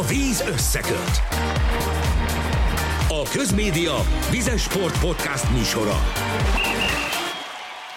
A víz összeköt. A Közmédia Vizes Sport Podcast műsora.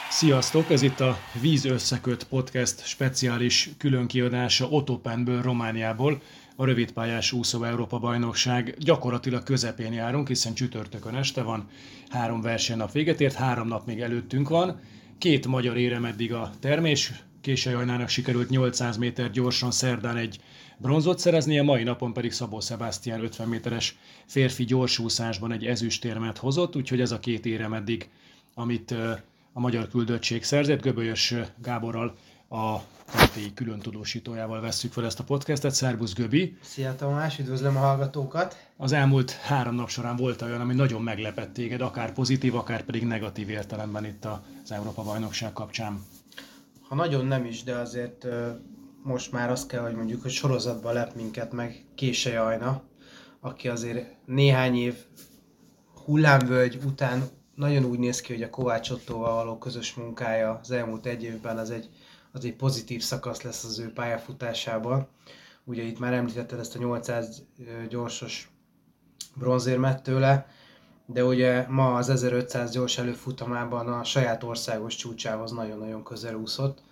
Sziasztok, ez itt a Víz Összeköt Podcast speciális különkiadása Otopenből, Romániából. A rövidpályás úszó Európa bajnokság gyakorlatilag közepén járunk, hiszen csütörtökön este van, három versenynap véget ért, három nap még előttünk van. Két magyar érem eddig a termés, Késely Ajnának sikerült 800 méter gyorsan szerdán egy bronzot szerezni, a mai napon pedig Szabó Sebastian 50 méteres férfi gyorsúszásban egy ezüstérmet hozott, úgyhogy ez a két érem eddig, amit a magyar küldöttség szerzett. Göbölyös Gáborral a KPI külön tudósítójával vesszük fel ezt a podcastet. Szerbusz Göbi! Szia Tamás, üdvözlöm a hallgatókat! Az elmúlt három nap során volt olyan, ami nagyon meglepett téged, akár pozitív, akár pedig negatív értelemben itt az Európa bajnokság kapcsán. Ha nagyon nem is, de azért most már azt kell, hogy mondjuk, hogy sorozatban lep minket meg Késely Ajna, aki azért néhány év hullámvölgy után nagyon úgy néz ki, hogy a Kovács Ottóval való közös munkája az elmúlt egy évben az egy, az egy pozitív szakasz lesz az ő pályafutásában. Ugye itt már említetted ezt a 800 gyorsos bronzérmet tőle, de ugye ma az 1500 gyors előfutamában a saját országos csúcsához nagyon-nagyon közel úszott,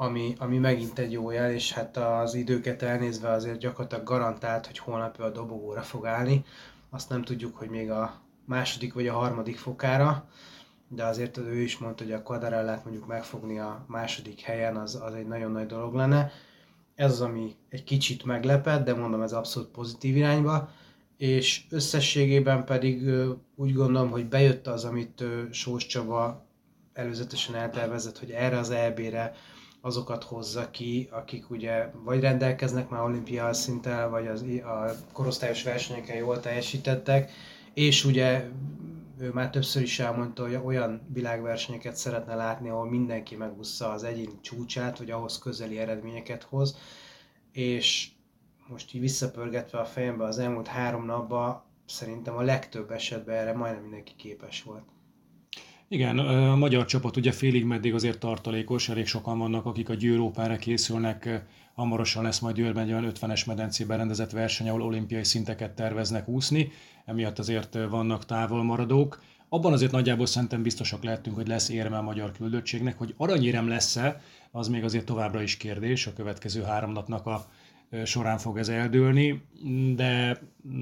ami, ami megint egy jó jel, és hát az időket elnézve azért gyakorlatilag garantált, hogy holnap ő a dobogóra fog állni. Azt nem tudjuk, hogy még a második vagy a harmadik fokára, de azért ő is mondta, hogy a Quadarellát mondjuk megfogni a második helyen, az, az egy nagyon nagy dolog lenne. Ez az, ami egy kicsit meglepett, de mondom, ez abszolút pozitív irányba és összességében pedig úgy gondolom, hogy bejött az, amit Sós Csaba előzetesen eltervezett, hogy erre az EB-re azokat hozza ki, akik ugye vagy rendelkeznek már olimpiai szinten, vagy az, a korosztályos versenyeken jól teljesítettek, és ugye ő már többször is elmondta, hogy olyan világversenyeket szeretne látni, ahol mindenki megúszza az egyén csúcsát, vagy ahhoz közeli eredményeket hoz, és most így visszapörgetve a fejembe az elmúlt három napban, szerintem a legtöbb esetben erre majdnem mindenki képes volt. Igen, a magyar csapat ugye félig meddig azért tartalékos, elég sokan vannak, akik a Győrópára készülnek, hamarosan lesz majd Győrben egy olyan 50-es medencében rendezett verseny, ahol olimpiai szinteket terveznek úszni, emiatt azért vannak távolmaradók. Abban azért nagyjából szerintem biztosak lehetünk, hogy lesz érme a magyar küldöttségnek, hogy aranyérem lesz-e, az még azért továbbra is kérdés, a következő három napnak a során fog ez eldőlni, de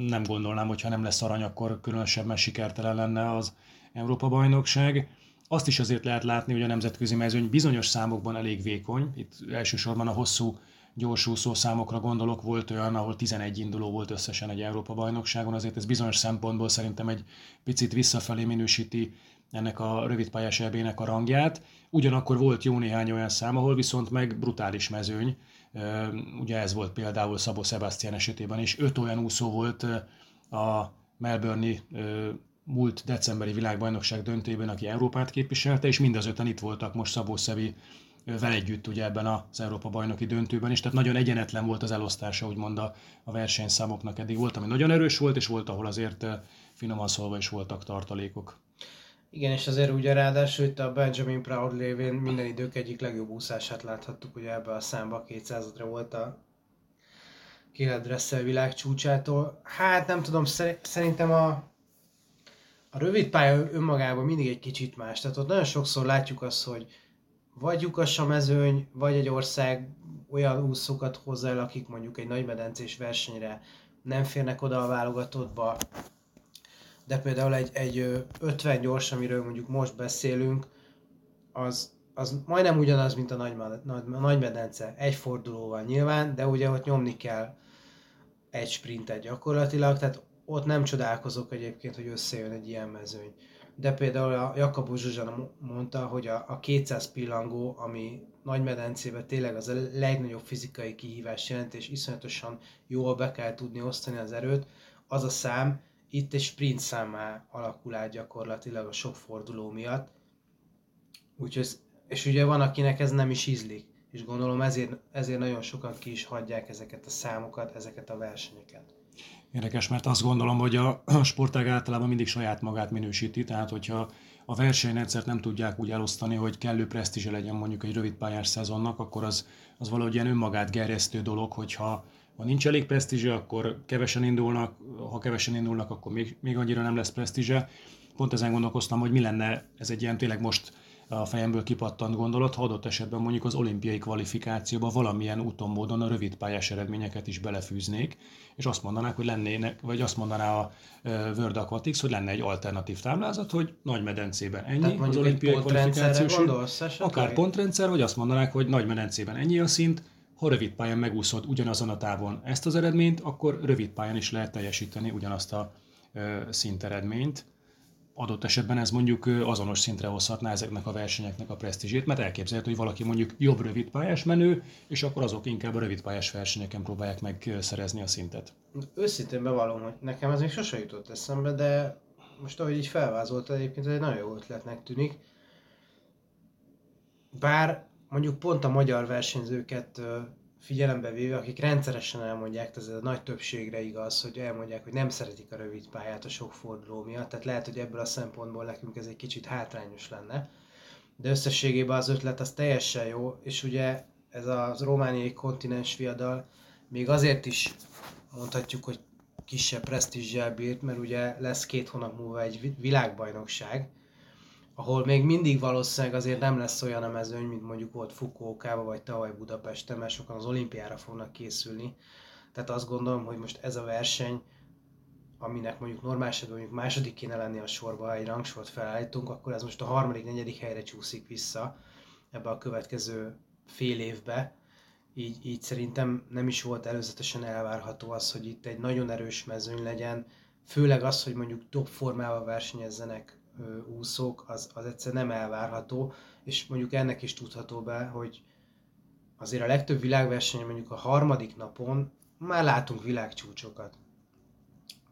nem gondolnám, hogy ha nem lesz arany, akkor különösebben sikertelen lenne az Európa-bajnokság. Azt is azért lehet látni, hogy a nemzetközi mezőny bizonyos számokban elég vékony. Itt elsősorban a hosszú gyorsúszó számokra gondolok, volt olyan, ahol 11 induló volt összesen egy Európa-bajnokságon, azért ez bizonyos szempontból szerintem egy picit visszafelé minősíti ennek a rövidpályás ebének a rangját. Ugyanakkor volt jó néhány olyan szám, ahol viszont meg brutális mezőny, Ugye ez volt például Szabó Sebastian esetében is. Öt olyan úszó volt a Melbourne-i múlt decemberi világbajnokság döntőjében, aki Európát képviselte, és mind az öten itt voltak most Szabó Szevi vel együtt ugye ebben az Európa bajnoki döntőben is, tehát nagyon egyenetlen volt az elosztása, úgymond a, a versenyszámoknak eddig volt, ami nagyon erős volt, és volt, ahol azért finoman szólva is voltak tartalékok. Igen, és azért ugye ráadásul itt a Benjamin Proud lévén minden idők egyik legjobb úszását láthattuk, ugye ebbe a számba 200-ra volt a Caleb Dressel világ csúcsától. Hát nem tudom, szerintem a, rövid pálya önmagában mindig egy kicsit más. Tehát ott nagyon sokszor látjuk azt, hogy vagy lyukas a mezőny, vagy egy ország olyan úszókat hozzá el, akik mondjuk egy nagymedencés versenyre nem férnek oda a válogatottba, de például egy, egy 50 gyors, amiről mondjuk most beszélünk, az, az majdnem ugyanaz, mint a nagy, nagy, nagy. Egy fordulóval nyilván, de ugye ott nyomni kell egy sprintet gyakorlatilag, tehát ott nem csodálkozok egyébként, hogy összejön egy ilyen mezőny. De például a Jakabó Zsuzsana mondta, hogy a, a 200 pillangó, ami nagy medencében tényleg az a legnagyobb fizikai kihívás jelent, és iszonyatosan jól be kell tudni osztani az erőt, az a szám itt egy sprint számá alakul át gyakorlatilag a sok forduló miatt. Úgyhogy, és ugye van, akinek ez nem is ízlik, és gondolom ezért, ezért nagyon sokan ki is hagyják ezeket a számokat, ezeket a versenyeket. Érdekes, mert azt gondolom, hogy a, sportág általában mindig saját magát minősíti, tehát hogyha a versenyrendszert nem tudják úgy elosztani, hogy kellő presztízse legyen mondjuk egy rövid pályás szezonnak, akkor az, az valahogy ilyen önmagát gerjesztő dolog, hogyha ha nincs elég presztízse, akkor kevesen indulnak, ha kevesen indulnak, akkor még, még annyira nem lesz presztízse. Pont ezen gondolkoztam, hogy mi lenne, ez egy ilyen tényleg most a fejemből kipattant gondolat, ha adott esetben mondjuk az olimpiai kvalifikációba valamilyen úton, módon a rövid pályás eredményeket is belefűznék, és azt mondanák, hogy lennének, vagy azt mondaná a World Aquatics, hogy lenne egy alternatív táblázat, hogy nagy medencében ennyi Tehát az olimpiai kvalifikációs akár pontrendszer, vagy azt mondanák, hogy nagy medencében ennyi a szint, ha rövid pályán megúszod ugyanazon a távon ezt az eredményt, akkor rövid pályán is lehet teljesíteni ugyanazt a szinteredményt adott esetben ez mondjuk azonos szintre hozhatná ezeknek a versenyeknek a presztízsét, mert elképzelhető, hogy valaki mondjuk jobb rövidpályás menő, és akkor azok inkább a rövidpályás versenyeken próbálják megszerezni a szintet. Őszintén bevallom, hogy nekem ez még sose jutott eszembe, de most ahogy így felvázolta, egyébként ez egy nagyon jó ötletnek tűnik. Bár mondjuk pont a magyar versenyzőket figyelembe véve, akik rendszeresen elmondják, ez a nagy többségre igaz, hogy elmondják, hogy nem szeretik a rövid pályát a sok forduló miatt, tehát lehet, hogy ebből a szempontból nekünk ez egy kicsit hátrányos lenne. De összességében az ötlet az teljesen jó, és ugye ez az romániai kontinens viadal még azért is mondhatjuk, hogy kisebb presztízsel bírt, mert ugye lesz két hónap múlva egy világbajnokság, ahol még mindig valószínűleg azért nem lesz olyan a mezőny, mint mondjuk volt Fukuokában vagy tavaly Budapesten, mert sokan az olimpiára fognak készülni. Tehát azt gondolom, hogy most ez a verseny, aminek mondjuk normál esetben mondjuk második kéne lenni a sorba, ha egy rangsort felállítunk, akkor ez most a harmadik, negyedik helyre csúszik vissza ebbe a következő fél évbe. Így, így szerintem nem is volt előzetesen elvárható az, hogy itt egy nagyon erős mezőny legyen, főleg az, hogy mondjuk top formával versenyezzenek úszók, az, az egyszer nem elvárható, és mondjuk ennek is tudható be, hogy azért a legtöbb világverseny mondjuk a harmadik napon már látunk világcsúcsokat.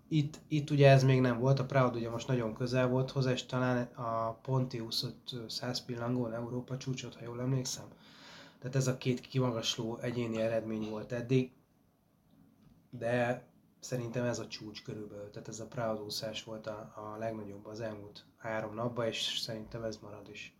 Itt, itt ugye ez még nem volt, a Proud ugye most nagyon közel volt hozzá, és talán a Ponti úszott 100 pillangón Európa csúcsot, ha jól emlékszem. Tehát ez a két kimagasló egyéni eredmény volt eddig, de szerintem ez a csúcs körülbelül, tehát ez a Proud úszás volt a, a legnagyobb az elmúlt három napban, és szerintem ez marad is.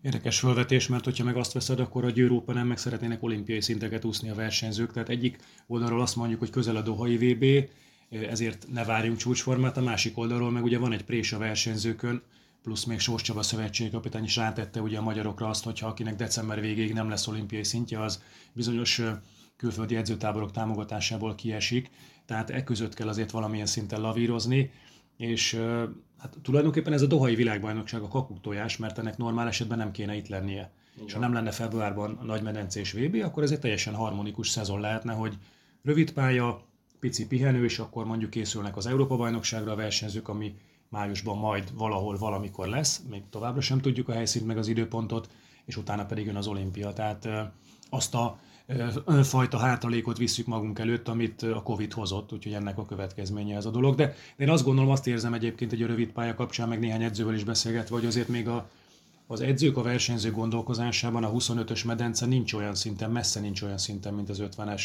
Érdekes felvetés, mert hogyha meg azt veszed, akkor a Európa nem meg szeretnének olimpiai szinteket úszni a versenyzők. Tehát egyik oldalról azt mondjuk, hogy közel a Dohai VB, ezért ne várjunk csúcsformát, a másik oldalról meg ugye van egy prés a versenyzőkön, plusz még Sós Csaba szövetségkapitány is rátette ugye a magyarokra azt, hogyha akinek december végéig nem lesz olimpiai szintje, az bizonyos külföldi edzőtáborok támogatásából kiesik, tehát e között kell azért valamilyen szinten lavírozni, és hát tulajdonképpen ez a dohai világbajnokság a kakuktojás, mert ennek normál esetben nem kéne itt lennie. Igen. És ha nem lenne februárban a nagy medencés VB, akkor ez egy teljesen harmonikus szezon lehetne, hogy rövid pálya, pici pihenő, és akkor mondjuk készülnek az Európa-bajnokságra a versenyzők, ami májusban majd valahol valamikor lesz, még továbbra sem tudjuk a helyszínt meg az időpontot, és utána pedig jön az olimpia. Tehát azt a fajta hátralékot visszük magunk előtt, amit a Covid hozott, úgyhogy ennek a következménye ez a dolog. De én azt gondolom, azt érzem egyébként egy rövid pálya kapcsán, meg néhány edzővel is beszélgetve, hogy azért még a, az edzők a versenyző gondolkozásában a 25-ös medence nincs olyan szinten, messze nincs olyan szinten, mint az 50-es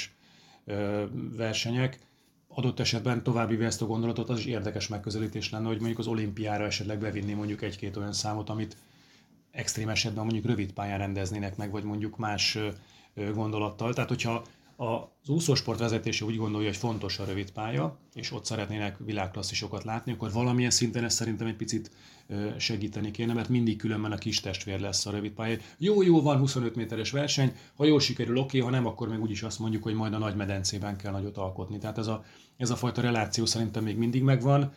versenyek. Adott esetben további ezt a gondolatot, az is érdekes megközelítés lenne, hogy mondjuk az olimpiára esetleg bevinni mondjuk egy-két olyan számot, amit extrém esetben mondjuk rövid pályán rendeznének meg, vagy mondjuk más gondolattal. Tehát, hogyha az úszósport vezetése úgy gondolja, hogy fontos a rövid pálya, és ott szeretnének világklasszisokat látni, akkor valamilyen szinten ezt szerintem egy picit segíteni kéne, mert mindig különben a kis testvér lesz a rövid pálya. Jó, jó, van 25 méteres verseny, ha jól sikerül, oké, ha nem, akkor meg úgyis azt mondjuk, hogy majd a nagy medencében kell nagyot alkotni. Tehát ez a, ez a fajta reláció szerintem még mindig megvan,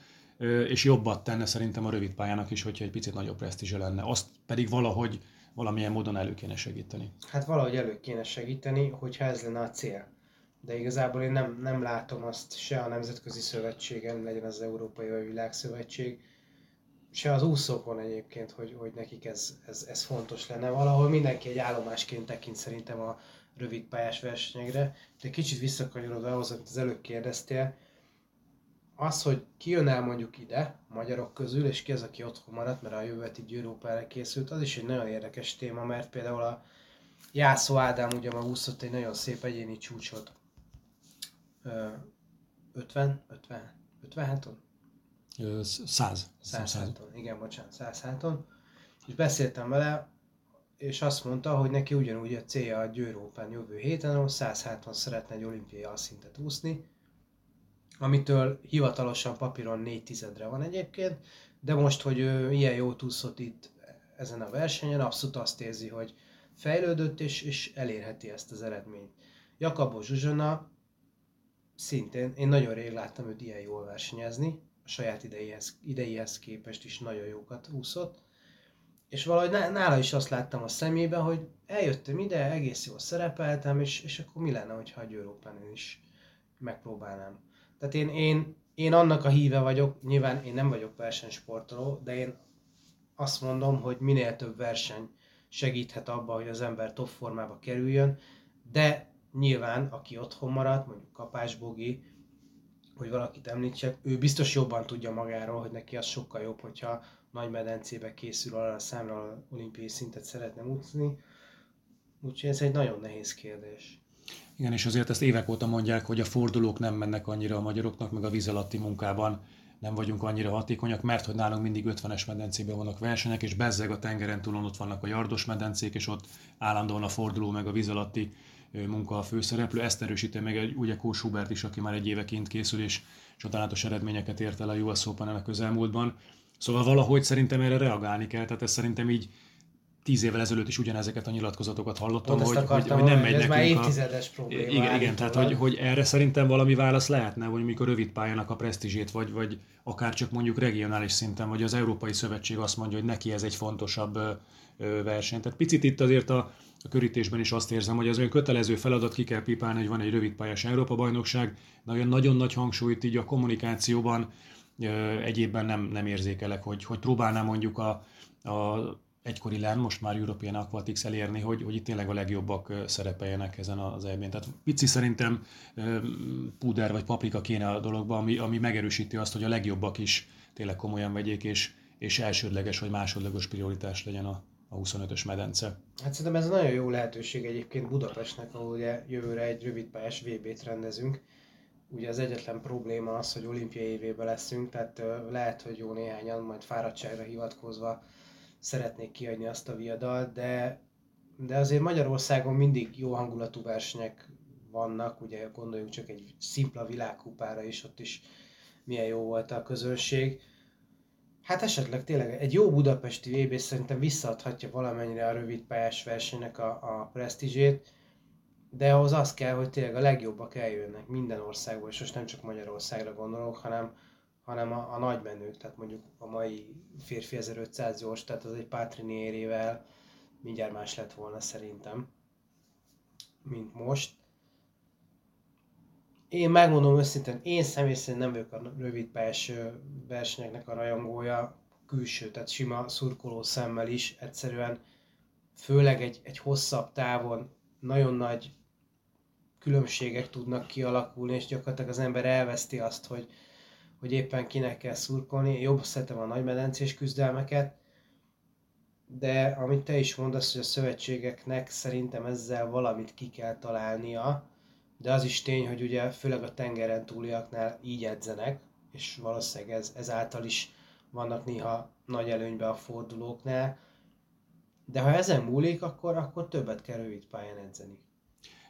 és jobbat tenne szerintem a rövid pályának is, hogyha egy picit nagyobb presztízse lenne. Azt pedig valahogy valamilyen módon elő kéne segíteni. Hát valahogy elő kéne segíteni, hogyha ez lenne a cél. De igazából én nem, nem látom azt se a Nemzetközi Szövetségen, legyen az Európai vagy Világszövetség, se az úszókon egyébként, hogy, hogy nekik ez, ez, ez fontos lenne. Valahol mindenki egy állomásként tekint szerintem a rövid pályás versenyekre. De kicsit visszakanyarodva ahhoz, amit az előbb kérdeztél, az, hogy ki jön el mondjuk ide, magyarok közül, és ki az, aki otthon maradt, mert a jövő heti Európára készült, az is egy nagyon érdekes téma, mert például a Jászó Ádám ugye ma úszott egy nagyon szép egyéni csúcsot. 50? 50? 50 háton? 100. 100 háton, igen, bocsánat, 100 háton. És beszéltem vele, és azt mondta, hogy neki ugyanúgy a célja a Győr Open jövő héten, ahol 170 szeretne egy olimpiai alszintet úszni, amitől hivatalosan papíron 4 tizedre van egyébként, de most, hogy ő ilyen jó úszott itt ezen a versenyen, abszolút azt érzi, hogy fejlődött és, és elérheti ezt az eredményt. Jakabó Zsuzsona szintén, én nagyon rég láttam őt ilyen jól versenyezni, a saját ideihez, ideihez képest is nagyon jókat úszott, és valahogy nála is azt láttam a szemében, hogy eljöttem ide, egész jól szerepeltem, és, és akkor mi lenne, hogyha a Győr is megpróbálnám. Tehát én, én, én annak a híve vagyok, nyilván én nem vagyok versenysportoló, de én azt mondom, hogy minél több verseny segíthet abba, hogy az ember top formába kerüljön, de nyilván, aki otthon maradt, mondjuk Kapás Bogi, hogy valakit említsek, ő biztos jobban tudja magáról, hogy neki az sokkal jobb, hogyha nagy medencébe készül arra a számra olimpiai szintet szeretne úszni. Úgyhogy ez egy nagyon nehéz kérdés. Igen, és azért ezt évek óta mondják, hogy a fordulók nem mennek annyira a magyaroknak, meg a víz alatti munkában nem vagyunk annyira hatékonyak, mert hogy nálunk mindig 50-es medencében vannak versenyek, és bezzeg a tengeren túlon ott vannak a jardos medencék, és ott állandóan a forduló meg a víz alatti munka a főszereplő. Ezt erősíti meg egy, ugye Kós Hubert is, aki már egy éveként készül, és csodálatos eredményeket ért el a US open a közelmúltban. Szóval valahogy szerintem erre reagálni kell, tehát ez szerintem így tíz évvel ezelőtt is ugyanezeket a nyilatkozatokat hallottam, hogy, hogy, hogy, nem megy ez nekünk már évtizedes a... probléma. Igen, igen tehát hogy, hogy erre szerintem valami válasz lehetne, hogy mikor rövid pályának a presztízsét, vagy, vagy akár csak mondjuk regionális szinten, vagy az Európai Szövetség azt mondja, hogy neki ez egy fontosabb verseny. Tehát picit itt azért a, a körítésben is azt érzem, hogy az ön kötelező feladat ki kell pipálni, hogy van egy rövid pályás Európa-bajnokság, de olyan nagyon nagy hangsúlyt így a kommunikációban egyébben nem, nem érzékelek, hogy, hogy próbálná mondjuk a, a egykori LEN, most már European Aquatics elérni, hogy, hogy itt tényleg a legjobbak szerepeljenek ezen az elbén. Tehát pici szerintem puder vagy paprika kéne a dologba, ami, ami megerősíti azt, hogy a legjobbak is tényleg komolyan vegyék, és, és elsődleges vagy másodlagos prioritás legyen a, a 25-ös medence. Hát szerintem ez nagyon jó lehetőség egyébként Budapestnek, ahol ugye jövőre egy rövidpályás VB-t rendezünk. Ugye az egyetlen probléma az, hogy olimpiai évében leszünk, tehát lehet, hogy jó néhányan majd fáradtságra hivatkozva szeretnék kiadni azt a viadalt, de, de azért Magyarországon mindig jó hangulatú versenyek vannak, ugye gondoljunk csak egy szimpla világkupára is, ott is milyen jó volt a közönség. Hát esetleg tényleg egy jó budapesti VB szerintem visszaadhatja valamennyire a rövid pályás versenynek a, a presztízsét, de ahhoz az kell, hogy tényleg a legjobbak eljönnek minden országból, és most nem csak Magyarországra gondolok, hanem hanem a, a nagy menők, tehát mondjuk a mai férfi 1500 gyors, tehát az egy Patriniérével mindjárt más lett volna szerintem, mint most. Én megmondom őszintén, én személy szerint nem vagyok a rövid pályás versenyeknek a rajongója, külső, tehát sima szurkoló szemmel is, egyszerűen főleg egy, egy hosszabb távon nagyon nagy különbségek tudnak kialakulni, és gyakorlatilag az ember elveszti azt, hogy, hogy éppen kinek kell szurkolni. Jobb szeretem a nagymedencés küzdelmeket, de amit te is mondasz, hogy a szövetségeknek szerintem ezzel valamit ki kell találnia, de az is tény, hogy ugye főleg a tengeren túliaknál így edzenek, és valószínűleg ez, ezáltal is vannak néha nagy előnybe a fordulóknál, de ha ezen múlik, akkor, akkor többet kell rövid pályán edzeni.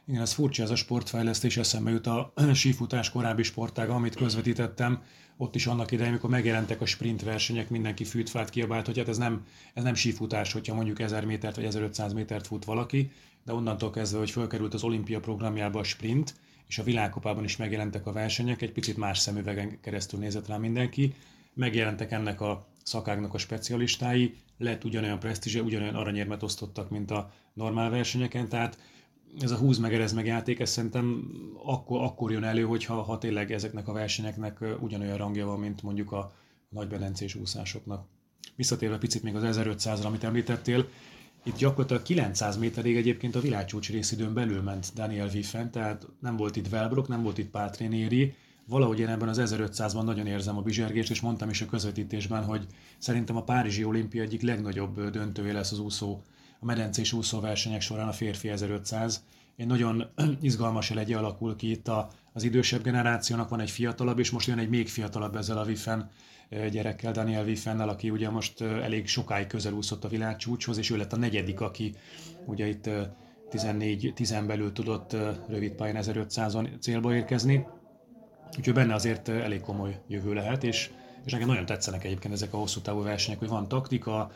Igen, ez furcsa, ez a sportfejlesztés eszembe jut a sífutás korábbi sportága, amit közvetítettem. Ott is annak idején, amikor megjelentek a sprint versenyek, mindenki fűtfát kiabált, hogy hát ez nem, ez nem sífutás, hogyha mondjuk 1000 métert vagy 1500 métert fut valaki, de onnantól kezdve, hogy fölkerült az olimpia programjába a sprint, és a világkopában is megjelentek a versenyek, egy picit más szemüvegen keresztül nézett rá mindenki, megjelentek ennek a szakágnak a specialistái, lett ugyanolyan presztízse, ugyanolyan aranyérmet osztottak, mint a normál versenyeken, tehát ez a húz meg, erez meg játék, ez szerintem akkor, akkor jön elő, hogyha ha tényleg ezeknek a versenyeknek ugyanolyan rangja van, mint mondjuk a nagybedencés úszásoknak. Visszatérve picit még az 1500-ra, amit említettél, itt gyakorlatilag 900 méterig egyébként a világcsúcs részidőn belül ment Daniel Wiffen, tehát nem volt itt Velbrock, nem volt itt Pátrénéri, valahogy én ebben az 1500-ban nagyon érzem a bizsergést, és mondtam is a közvetítésben, hogy szerintem a Párizsi olimpia egyik legnagyobb döntője lesz az úszó a medencés úszóversenyek során a férfi 1500. Egy nagyon izgalmas elegye alakul ki itt a, az idősebb generációnak, van egy fiatalabb, és most jön egy még fiatalabb ezzel a Vifen gyerekkel, Daniel Wiffennel, aki ugye most elég sokáig közelúszott a világcsúcshoz, és ő lett a negyedik, aki ugye itt 14-10 belül tudott rövid pályán 1500-on célba érkezni. Úgyhogy benne azért elég komoly jövő lehet, és, és nekem nagyon tetszenek egyébként ezek a hosszú távú versenyek, hogy van taktika,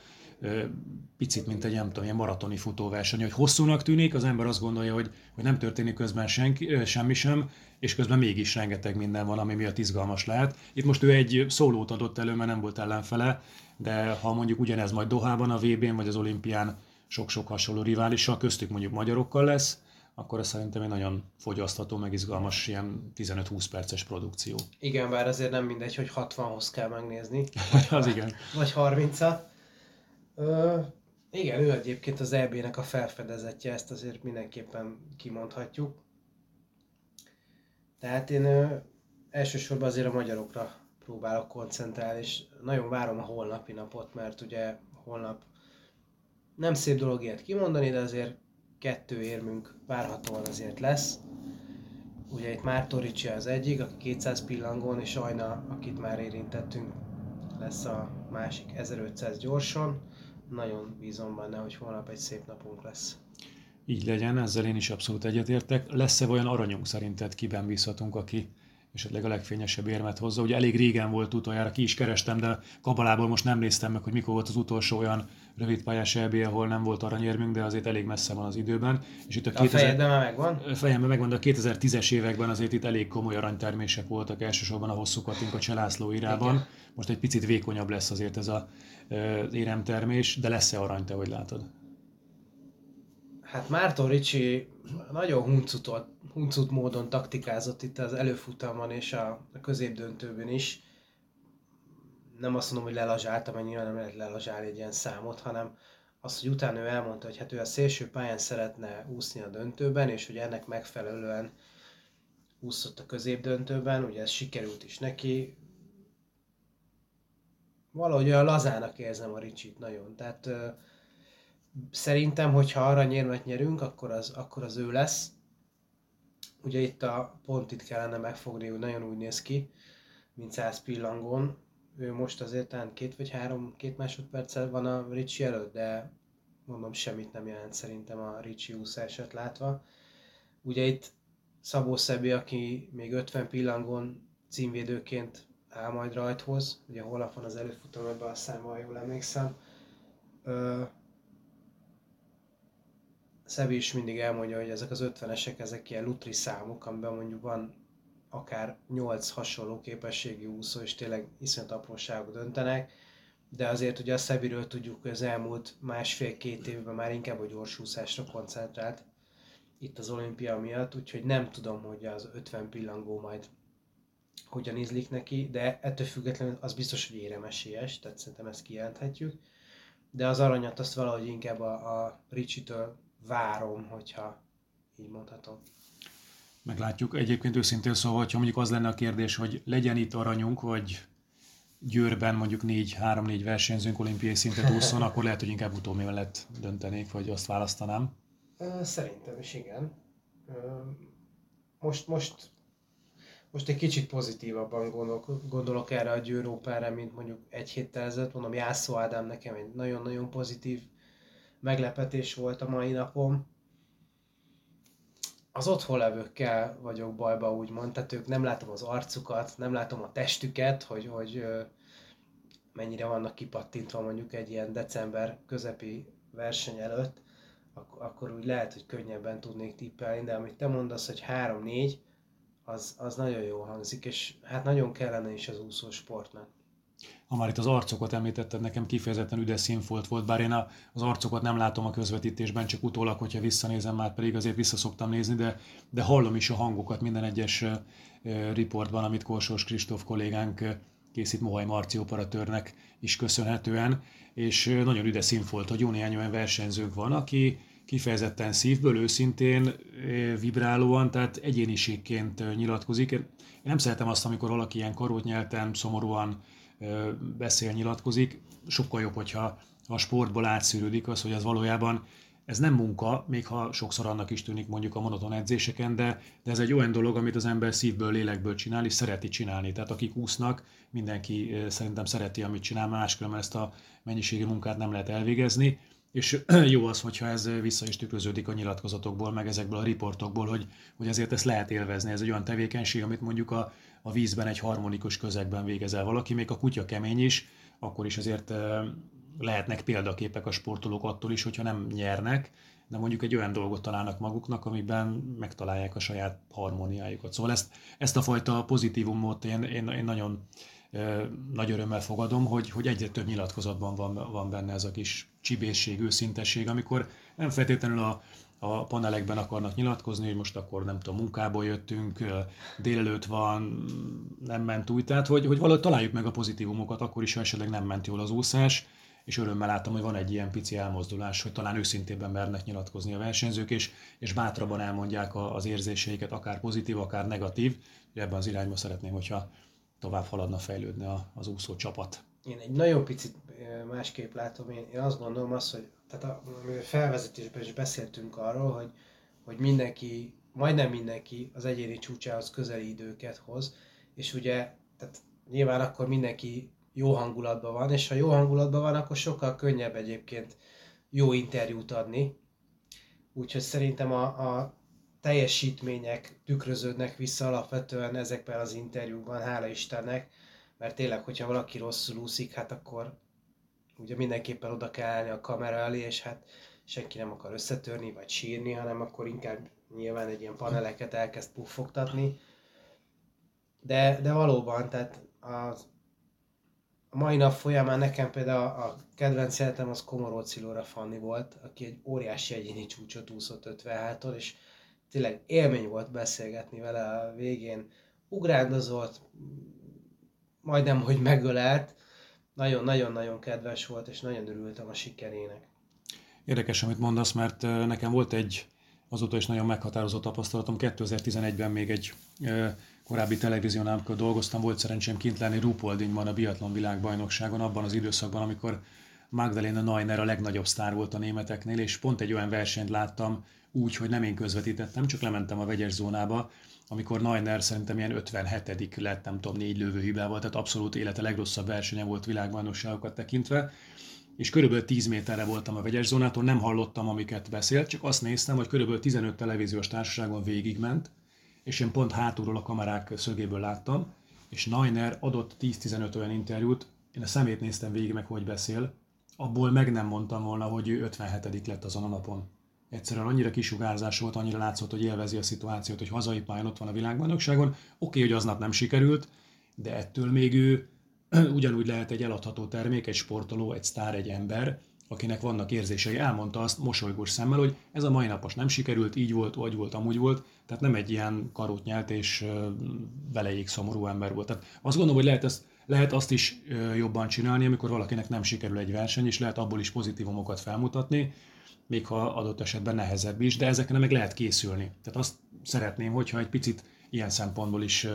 picit, mint egy nem tudom, ilyen maratoni futóverseny, hogy hosszúnak tűnik, az ember azt gondolja, hogy, hogy nem történik közben senki, semmi sem, és közben mégis rengeteg minden van, ami miatt izgalmas lehet. Itt most ő egy szólót adott elő, mert nem volt ellenfele, de ha mondjuk ugyanez majd Dohában, a VB-n vagy az olimpián sok-sok hasonló riválissal, köztük mondjuk magyarokkal lesz, akkor ez szerintem egy nagyon fogyasztható, meg izgalmas ilyen 15-20 perces produkció. Igen, bár azért nem mindegy, hogy 60-hoz kell megnézni. az igen. Vagy 30-at. Igen, ő egyébként az EB-nek a felfedezetje, ezt azért mindenképpen kimondhatjuk. Tehát én ö, elsősorban azért a magyarokra próbálok koncentrálni, és nagyon várom a holnapi napot, mert ugye holnap nem szép dolog ilyet kimondani, de azért kettő érmünk várhatóan azért lesz. Ugye itt Mártó Ricsi az egyik, aki 200 pillangón, és Ajna, akit már érintettünk, lesz a másik 1500 gyorsan. Nagyon bízom benne, hogy holnap egy szép napunk lesz. Így legyen, ezzel én is abszolút egyetértek. Lesz-e olyan aranyunk szerinted, kiben bízhatunk, aki esetleg a legfényesebb érmet hozza. Ugye elég régen volt utoljára, ki is kerestem, de kabalából most nem néztem meg, hogy mikor volt az utolsó olyan rövidpályás EB, ahol nem volt aranyérmünk, de azért elég messze van az időben. És itt a, a 2000... fejedben már megvan? Fejemben megvan, de a 2010-es években azért itt elég komoly aranytermések voltak, elsősorban a hosszú katink a Cselászló irában. Igen. Most egy picit vékonyabb lesz azért ez a, az éremtermés, de lesz-e arany, te hogy látod? Hát Márton Ricsi nagyon huncutott, huncut módon taktikázott itt az előfutamon és a, a középdöntőben is. Nem azt mondom, hogy lelazsáltam, mert nem lehet lelazsálni egy ilyen számot, hanem az, hogy utána ő elmondta, hogy hát ő a szélső pályán szeretne úszni a döntőben, és hogy ennek megfelelően úszott a középdöntőben, ugye ez sikerült is neki. Valahogy olyan lazának érzem a Ricsit nagyon, tehát szerintem, hogyha aranyérmet nyerünk, akkor az, akkor az ő lesz. Ugye itt a pont itt kellene megfogni, hogy nagyon úgy néz ki, mint 100 pillangón. Ő most azért talán két vagy három, két másodperccel van a Ricsi előtt, de mondom, semmit nem jelent szerintem a Ricsi úszását látva. Ugye itt Szabó Szebi, aki még 50 pillangon címvédőként áll majd rajthoz, ugye holnap van az előfutam ebben a számban, jól emlékszem. Szevi is mindig elmondja, hogy ezek az 50-esek, ezek ilyen lutri számok, amiben mondjuk van akár 8 hasonló képességi úszó, és tényleg iszonyat apróságok döntenek, de azért ugye a Szeviről tudjuk, hogy az elmúlt másfél-két évben már inkább a gyorsúszásra koncentrált itt az olimpia miatt, úgyhogy nem tudom, hogy az 50 pillangó majd hogyan ízlik neki, de ettől függetlenül az biztos, hogy éremesélyes, tehát szerintem ezt kijelenthetjük. De az aranyat azt valahogy inkább a, a Ricsi-től várom, hogyha így mondhatom. Meglátjuk. Egyébként őszintén szóval, hogyha mondjuk az lenne a kérdés, hogy legyen itt aranyunk, vagy Győrben mondjuk 4-3-4 versenyzőnk olimpiai szintet úszon, akkor lehet, hogy inkább utóbbi mellett döntenék, vagy azt választanám. Szerintem is igen. Most, most, most egy kicsit pozitívabban gondolok, gondolok erre a Győrópára, mint mondjuk egy héttel ezelőtt. Mondom, Jászó Ádám nekem egy nagyon-nagyon pozitív meglepetés volt a mai napom. Az otthon levőkkel vagyok bajba, úgymond, tehát ők nem látom az arcukat, nem látom a testüket, hogy, hogy mennyire vannak kipattintva mondjuk egy ilyen december közepi verseny előtt, ak- akkor úgy lehet, hogy könnyebben tudnék tippelni, de amit te mondasz, hogy 3-4, az, az nagyon jó hangzik, és hát nagyon kellene is az úszó sportnak ha már itt az arcokat említetted, nekem kifejezetten üdes színfolt volt, bár én az arcokat nem látom a közvetítésben, csak utólag, hogyha visszanézem, már pedig azért vissza szoktam nézni, de, de hallom is a hangokat minden egyes riportban, amit Korsós Kristóf kollégánk készít Mohaj Marci operatőrnek is köszönhetően, és nagyon üdes színfolt, hogy jó néhány olyan versenyzőnk van, aki kifejezetten szívből, őszintén, vibrálóan, tehát egyéniségként nyilatkozik. Én nem szeretem azt, amikor valaki ilyen karót nyelten, szomorúan beszél, nyilatkozik. Sokkal jobb, hogyha a sportból átszűrődik az, hogy az valójában ez nem munka, még ha sokszor annak is tűnik mondjuk a monoton edzéseken, de, de ez egy olyan dolog, amit az ember szívből, lélekből csinál, és szereti csinálni. Tehát akik úsznak, mindenki szerintem szereti, amit csinál, máskülönben ezt a mennyiségi munkát nem lehet elvégezni. És jó az, hogyha ez vissza is tükröződik a nyilatkozatokból, meg ezekből a riportokból, hogy, hogy ezért ezt lehet élvezni. Ez egy olyan tevékenység, amit mondjuk a, a vízben egy harmonikus közegben végezel valaki, még a kutya kemény is, akkor is azért lehetnek példaképek a sportolók attól is, hogyha nem nyernek, de mondjuk egy olyan dolgot találnak maguknak, amiben megtalálják a saját harmóniájukat. Szóval ezt, ezt a fajta pozitívumot én, én, én nagyon nagy örömmel fogadom, hogy, hogy egyre több nyilatkozatban van, van benne ez a kis csibészség, őszintesség, amikor nem feltétlenül a, a panelekben akarnak nyilatkozni, hogy most akkor nem tudom, munkából jöttünk, délelőtt van, nem ment úgy, tehát hogy, hogy valahogy találjuk meg a pozitívumokat, akkor is, ha esetleg nem ment jól az úszás, és örömmel láttam, hogy van egy ilyen pici elmozdulás, hogy talán őszintében mernek nyilatkozni a versenyzők, és, és bátrabban elmondják az érzéseiket, akár pozitív, akár negatív. Ebben az irányba szeretném, hogyha tovább haladna, fejlődne az úszó csapat. Én egy nagyon picit másképp látom, én, én azt gondolom azt, hogy tehát a, a felvezetésben is beszéltünk arról, hogy, hogy mindenki, majdnem mindenki az egyéni csúcsához közeli időket hoz, és ugye tehát nyilván akkor mindenki jó hangulatban van, és ha jó hangulatban van, akkor sokkal könnyebb egyébként jó interjút adni. Úgyhogy szerintem a, a teljesítmények tükröződnek vissza alapvetően ezekben az interjúkban, hála Istennek, mert tényleg, hogyha valaki rosszul úszik, hát akkor ugye mindenképpen oda kell állni a kamera elé, és hát senki nem akar összetörni, vagy sírni, hanem akkor inkább nyilván egy ilyen paneleket elkezd puffogtatni. De, de valóban, tehát az, a mai nap folyamán nekem például a kedvenc szeretem az Komoróci Lóra Fanni volt, aki egy óriási egyéni csúcsot úszott 56 és tényleg élmény volt beszélgetni vele a végén. Ugrándozott, majdnem, hogy megölelt. Nagyon-nagyon-nagyon kedves volt, és nagyon örültem a sikerének. Érdekes, amit mondasz, mert nekem volt egy azóta is nagyon meghatározó tapasztalatom. 2011-ben még egy korábbi televíziónál, amikor dolgoztam, volt szerencsém kint lenni Rupoldingban a biatlon világbajnokságon, abban az időszakban, amikor Magdalena Neuner a legnagyobb sztár volt a németeknél, és pont egy olyan versenyt láttam úgy, hogy nem én közvetítettem, csak lementem a vegyes zónába, amikor Neuner szerintem ilyen 57 lett, nem tudom, négy lövőhibával, tehát abszolút élete legrosszabb versenye volt világbajnokságokat tekintve, és körülbelül 10 méterre voltam a vegyes zónától, nem hallottam, amiket beszélt, csak azt néztem, hogy körülbelül 15 televíziós társaságon végigment, és én pont hátulról a kamerák szögéből láttam, és Nainer adott 10-15 olyan interjút, én a szemét néztem végig, meg hogy beszél, abból meg nem mondtam volna, hogy ő 57 lett azon a napon. Egyszerűen annyira kisugárzás volt, annyira látszott, hogy élvezi a szituációt, hogy hazai pályán ott van a világbajnokságon. Oké, okay, hogy aznap nem sikerült, de ettől még ő ugyanúgy lehet egy eladható termék, egy sportoló, egy sztár, egy ember, akinek vannak érzései, elmondta azt mosolygós szemmel, hogy ez a mai napos nem sikerült, így volt, vagy volt, amúgy volt, tehát nem egy ilyen karót nyelt és beleég szomorú ember volt. Tehát azt gondolom, hogy lehet, ezt, lehet azt is jobban csinálni, amikor valakinek nem sikerül egy verseny, és lehet abból is pozitívumokat felmutatni, még ha adott esetben nehezebb is, de ezekre meg lehet készülni. Tehát azt szeretném, hogyha egy picit ilyen szempontból is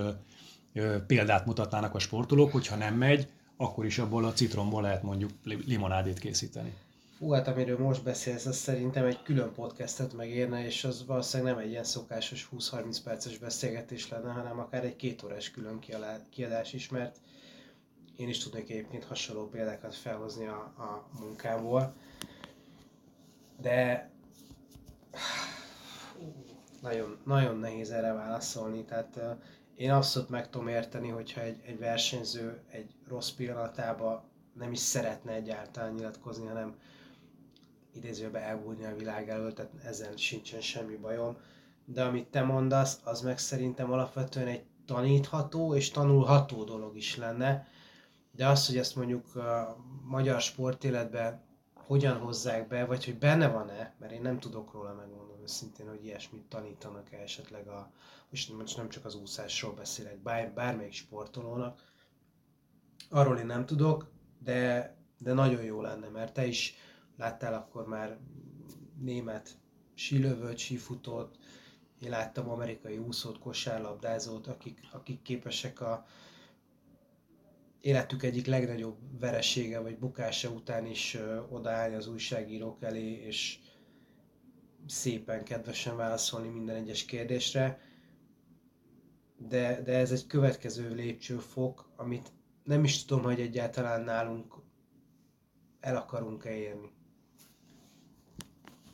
példát mutatnának a sportolók, hogyha nem megy, akkor is abból a citromból lehet mondjuk limonádét készíteni. Fú, hát amiről most beszélsz, az szerintem egy külön podcastet megérne, és az valószínűleg nem egy ilyen szokásos 20-30 perces beszélgetés lenne, hanem akár egy két órás külön kiadás is, mert én is tudnék egyébként hasonló példákat felhozni a, a munkából. De nagyon, nagyon nehéz erre válaszolni, tehát én abszolút meg tudom érteni, hogyha egy, egy versenyző egy rossz pillanatában nem is szeretne egyáltalán nyilatkozni, hanem idézőbe elbújni a világ elől, tehát ezen sincsen semmi bajom. De amit te mondasz, az meg szerintem alapvetően egy tanítható és tanulható dolog is lenne, de az, hogy ezt mondjuk a magyar sportéletben hogyan hozzák be, vagy hogy benne van-e, mert én nem tudok róla megmondani őszintén, hogy ilyesmit tanítanak -e esetleg a, most nem csak az úszásról beszélek, bár, bármelyik sportolónak, arról én nem tudok, de, de nagyon jó lenne, mert te is láttál akkor már német sílövőt, sífutót, én láttam amerikai úszót, kosárlabdázót, akik, akik képesek a életük egyik legnagyobb veresége vagy bukása után is odaállni az újságírók elé, és, szépen, kedvesen válaszolni minden egyes kérdésre, de, de ez egy következő lépcsőfok, amit nem is tudom, hogy egyáltalán nálunk el akarunk-e érni.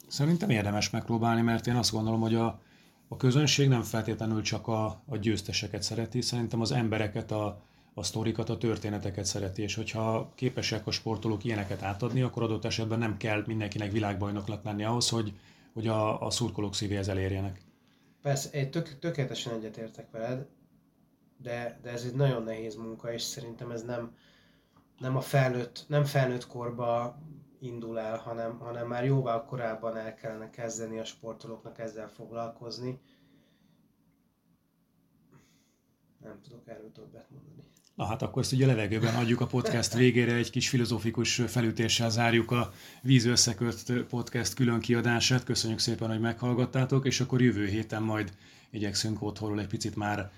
Szerintem érdemes megpróbálni, mert én azt gondolom, hogy a, a közönség nem feltétlenül csak a, a győzteseket szereti, szerintem az embereket, a, a sztorikat, a történeteket szereti, és hogyha képesek a sportolók ilyeneket átadni, akkor adott esetben nem kell mindenkinek világbajnoknak lenni ahhoz, hogy, hogy a, a szurkolók szívéhez elérjenek. Persze, én tök, tökéletesen egyetértek veled, de, de ez egy nagyon nehéz munka, és szerintem ez nem, nem a felnőtt, nem felnőtt korba indul el, hanem, hanem már jóval korábban el kellene kezdeni a sportolóknak ezzel foglalkozni. Nem tudok erről többet mondani. Na hát akkor ezt ugye levegőben adjuk a podcast végére, egy kis filozófikus felütéssel zárjuk a Víz összekölt podcast külön kiadását. Köszönjük szépen, hogy meghallgattátok, és akkor jövő héten majd igyekszünk otthonról egy picit már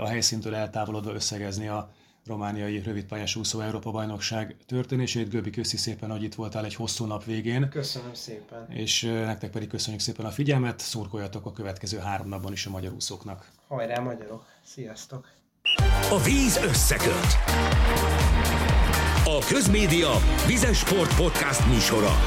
a helyszíntől eltávolodva összegezni a romániai rövidpályás úszó Európa bajnokság történését. Göbi, köszi szépen, hogy itt voltál egy hosszú nap végén. Köszönöm szépen. És nektek pedig köszönjük szépen a figyelmet, szurkoljatok a következő három napban is a magyar úszóknak. Hajrá magyarok! Sziasztok! A víz összeköt. A Közmédia Vizes Sport Podcast műsora.